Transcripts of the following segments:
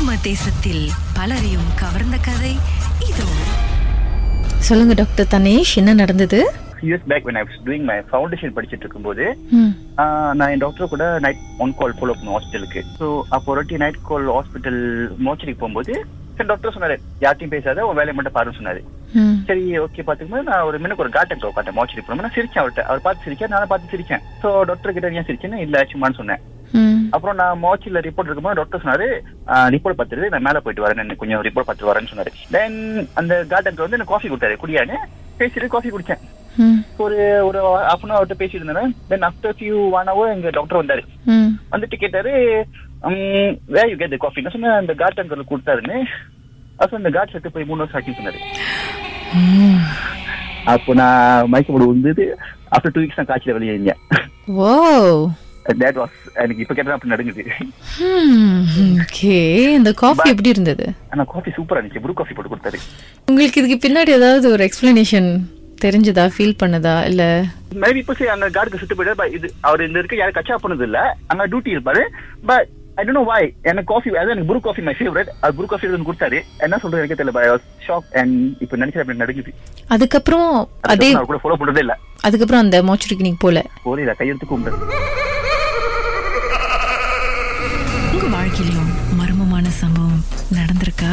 மர்ம தேசத்தில் பலரையும் கவர்ந்த கதை இதோ. சொல்லுங்க டாக்டர் தனேஷ் என்ன நடந்தது? Years back when I was doing my foundation படிச்சிட்டு இருக்கும்போது ம், ஆஹ், நான் என் டாக்டர் கூட நைட் ஒன் கால் ஃபாலோ பண்ணும் ஹாஸ்பிட்டலுக்கு ஸோ அப்போ ஒரு நைட் கால் ஹாஸ்பிட்டல் மோச்சரிக்கு போகும்போது சரி டாக்டர் சொன்னாரு யார்ட்டையும் பேசாத உன் வேலையை மட்டும் பாருன்னு சொன்னாரு. ம், சரி ஓகே பாத்துக்கும்போது நான் ஒரு மினுக்கு ஒரு காட்டன் உட்காந்தேன் மோச்சரி போனோம் நான் சிரிச்சேன் அவர்கிட்ட. அவர் பார்த்து சிரிச்சேன் நானும் பார்த்து சிரிச்சேன். ஸோ டாக்டர் கிட்ட ஏன் சிரிச்சேன்னு இல்ல சும்மான்னு சொன்னேன். ம், அப்புறம் நான் மோச்சில ரிப்போர்ட் இருக்கும்போது டாக்டர் சொன்னாரு ரிப்போர்ட் பார்த்துட்டு நான் மேல போயிட்டு வரேன் கொஞ்சம் ரிப்போர்ட் பார்த்துட்டு வரேன்னு சொன்னாரு. தென் அந்த கார்டனுக்கு வந்து எனக்கு காஃபி கொடுத்தாரு குடியான்னு. பேசிட்டு காஃபி குடிச்சேன். ஒரு ஒரு ஹாஃப் அன் அவர்கிட்ட பேசிட்டு இருந்தேன். Then after few one hour எங்க டாக்டர் வந்தாரு. வந்துட்டு கேட்டாரு வே யூ கெட் காஃபி நான் சொன்னேன் அந்த கார்டன் கொடுத்தாருன்னு. அப்புறம் இந்த காட் செத்து போய் மூணு வருஷம் ஆச்சுன்னு சொன்னாரு. அப்போ நான் மயக்க போடு வந்தது ஆஃப்டர் டூ வீக்ஸ் நான் காய்ச்சல வெளியே இருந்தேன். தேட் வாஸ் எனக்கு இப்ப கேட்டா அப்படி நடுங்குது. ம், okay. இந்த காஃபி எப்படி இருந்தது? ஆனா காஃபி சூப்பரா இருந்துச்சு. ப்ரூ காஃபி போட்டு கொடுத்தாரு. உங்களுக்கு இதுக்கு பின்னாடி ஏதாவது ஒரு எக்ஸ்பிளனேஷன் தெரிஞ்சதா? ஃபீல் பண்ணதா? இல்ல? மேபி இப்போ அந்த கார்டுக்கு சுட்டு போயிட்டு but இது அவர் இந்த இருக்க யாரும் கச்சா பண்ணது இல்ல அங்க டியூட்டி இருப்பாரு. But I don't know why எனக்கு காஃபி அதாவது எனக்கு ப்ரூ காஃபி மை ஃபேவரட் அது ப்ரூ காஃபி வந்து கொடுத்தாரு. என்ன சொல்றது எனக்கு தெரியல. ஷாக் அண்ட் இப்போ நினைச்சது அப்படி நடுங்குது. அதுக்கப்புறம் அதே கூட ஃபாலோ பண்றதே இல்ல. அதுக்கப்புறம் அந்த மோச்சரிக்கு நீங்க போல? போல கையெழுத்து கும்பிடு உங்க வாழ்க்கையிலும் மர்மமான சம்பவம் நடந்திருக்கா?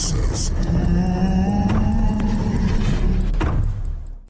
França.